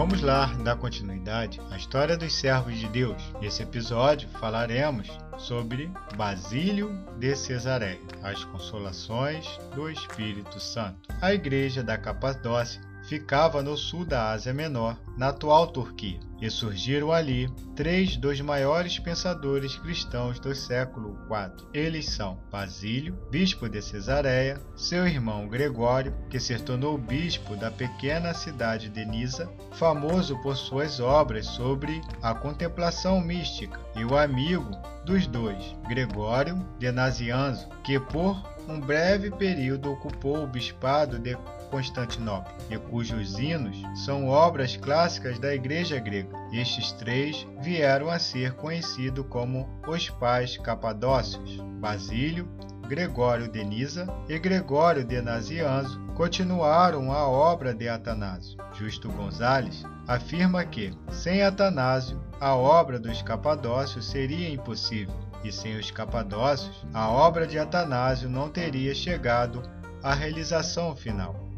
Vamos lá dar continuidade à história dos servos de Deus. Nesse episódio falaremos sobre Basílio de Cesareia, as consolações do Espírito Santo. A igreja da Capadócia ficava no sul da Ásia Menor, na atual Turquia, e surgiram ali três dos maiores pensadores cristãos do século IV. Eles são Basílio, bispo de Cesareia, seu irmão Gregório, que se tornou bispo da pequena cidade de Nisa, famoso por suas obras sobre a contemplação mística, e o amigo dos dois, Gregório de Nazianzo, que por um breve período ocupou o bispado de Constantinopla, e cujos hinos são obras clássicas da Igreja grega. Estes três vieram a ser conhecidos como os pais capadócios, Basílio, Gregório de Nisa e Gregório de Nazianzo continuaram a obra de Atanásio. Justo Gonzales afirma que, sem Atanásio, a obra dos capadócios seria impossível, e sem os capadócios, a obra de Atanásio não teria chegado à realização final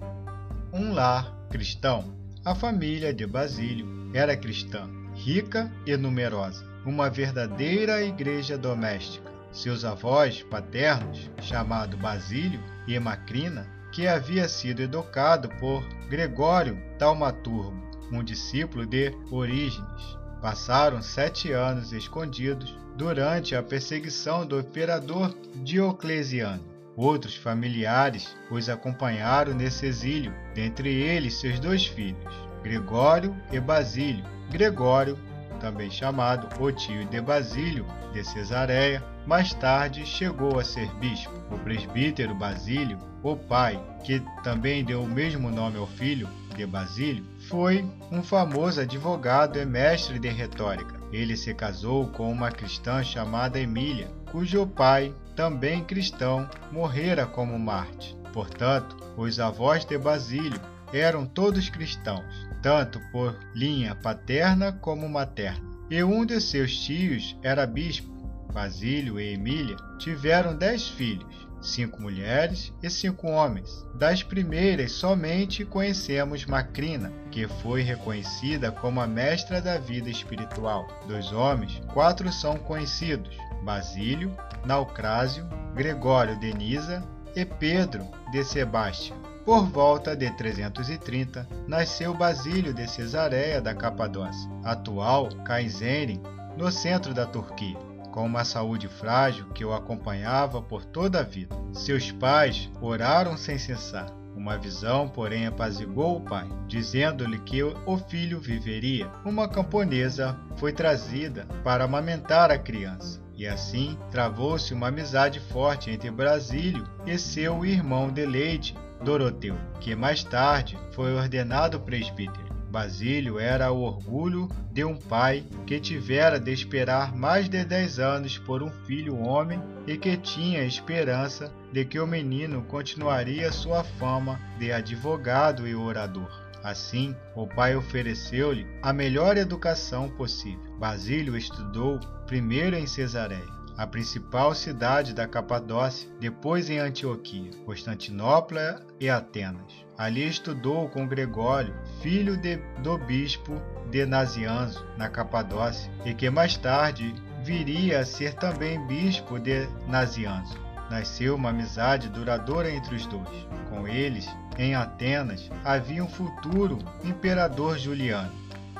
um lar cristão. A família de Basílio era cristã, rica e numerosa, uma verdadeira igreja doméstica. Seus avós paternos, chamado Basílio e Macrina, que havia sido educado por Gregório Taumaturgo, um discípulo de Orígenes, passaram sete anos escondidos durante a perseguição do imperador Diocleciano. Outros familiares os acompanharam nesse exílio, dentre eles seus dois filhos, Gregório e Basílio. Gregório, também chamado o tio de Basílio de Cesareia, mais tarde chegou a ser bispo. O presbítero Basílio, o pai, que também deu o mesmo nome ao filho de Basílio, foi um famoso advogado e mestre de retórica. Ele se casou com uma cristã chamada Emília, cujo pai também cristão, morrera como Marte. Portanto, os avós de Basílio eram todos cristãos, tanto por linha paterna como materna. E um de seus tios era bispo. Basílio e Emília tiveram dez filhos, cinco mulheres e cinco homens. Das primeiras somente conhecemos Macrina, que foi reconhecida como a mestra da vida espiritual. Dos homens, quatro são conhecidos: Basílio, Naucrásio, Gregório de Nisa e Pedro de Sebastião. Por volta de 330, nasceu Basílio de Cesareia da Capadócia, atual Kayseri, no centro da Turquia, com uma saúde frágil que o acompanhava por toda a vida. Seus pais oraram sem cessar. Uma visão, porém, apaziguou o pai, dizendo-lhe que o filho viveria. Uma camponesa foi trazida para amamentar a criança. E assim travou-se uma amizade forte entre Brasílio e seu irmão de leite, Doroteu, que mais tarde foi ordenado presbítero. Basílio era o orgulho de um pai que tivera de esperar mais de dez anos por um filho homem e que tinha esperança de que o menino continuaria sua fama de advogado e orador. Assim, o pai ofereceu-lhe a melhor educação possível. Basílio estudou primeiro em Cesareia, a principal cidade da Capadócia, depois em Antioquia, Constantinopla e Atenas. Ali estudou com Gregório, filho de, do bispo de Nazianzo, na Capadócia, e que mais tarde viria a ser também bispo de Nazianzo. Nasceu uma amizade duradoura entre os dois. Com eles, em Atenas, havia um futuro imperador Juliano,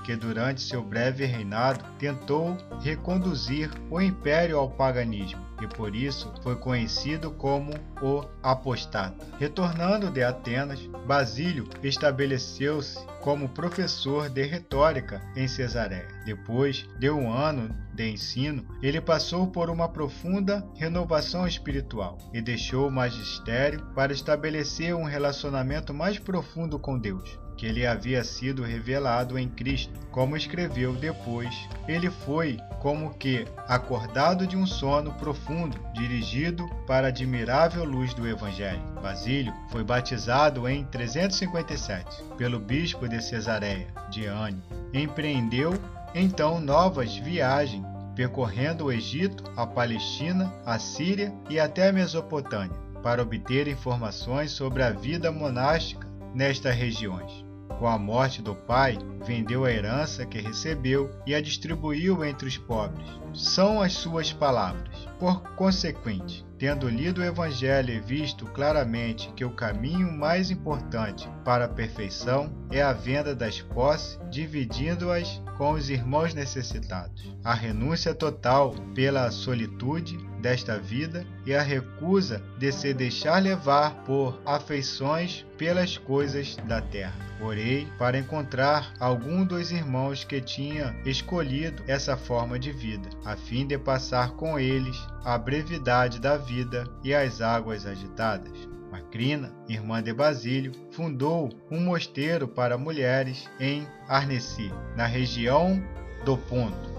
que durante seu breve reinado tentou reconduzir o império ao paganismo e por isso foi conhecido como o apostata. Retornando de Atenas, Basílio estabeleceu-se como professor de retórica em Cesareia. Depois de um ano de ensino, ele passou por uma profunda renovação espiritual e deixou o magistério para estabelecer um relacionamento mais profundo com Deus que lhe havia sido revelado em Cristo. Como escreveu depois, ele foi como que acordado de um sono profundo, dirigido para a admirável luz do Evangelho. Basílio foi batizado em 357 pelo bispo de Cesareia, Diane. Empreendeu então novas viagens percorrendo o Egito, a Palestina, a Síria e até a Mesopotâmia, para obter informações sobre a vida monástica nestas regiões. Com a morte do pai, vendeu a herança que recebeu e a distribuiu entre os pobres. São as suas palavras. Por consequente, tendo lido o Evangelho e visto claramente que o caminho mais importante para a perfeição é a venda das posses, dividindo-as com os irmãos necessitados. A renúncia total pela solitude desta vida e a recusa de se deixar levar por afeições pelas coisas da terra. Orei para encontrar algum dos irmãos que tinha escolhido essa forma de vida, a fim de passar com eles a brevidade da vida e as águas agitadas. Macrina, irmã de Basílio, fundou um mosteiro para mulheres em Arnesi, na região do Ponto,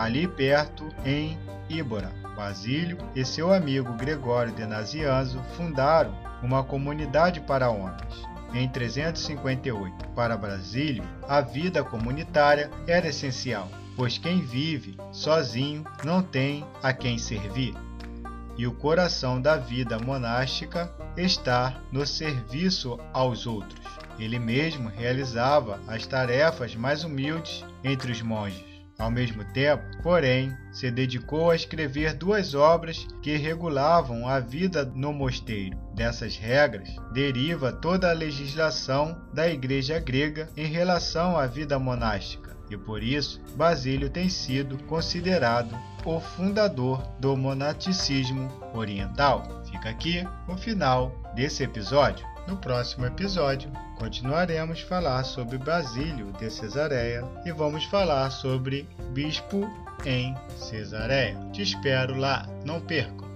ali perto em Íbora. Basílio e seu amigo Gregório de Nazianzo fundaram uma comunidade para homens. Em 358, para Basílio, a vida comunitária era essencial, pois quem vive sozinho não tem a quem servir. E o coração da vida monástica está no serviço aos outros. Ele mesmo realizava as tarefas mais humildes entre os monges. Ao mesmo tempo, porém, se dedicou a escrever duas obras que regulavam a vida no mosteiro. Dessas regras deriva toda a legislação da Igreja grega em relação à vida monástica, e por isso Basílio tem sido considerado o fundador do monasticismo oriental. Fica aqui o final desse episódio. No próximo episódio, continuaremos falar sobre Basílio de Cesareia e vamos falar sobre bispo em Cesareia. Te espero lá, não percam!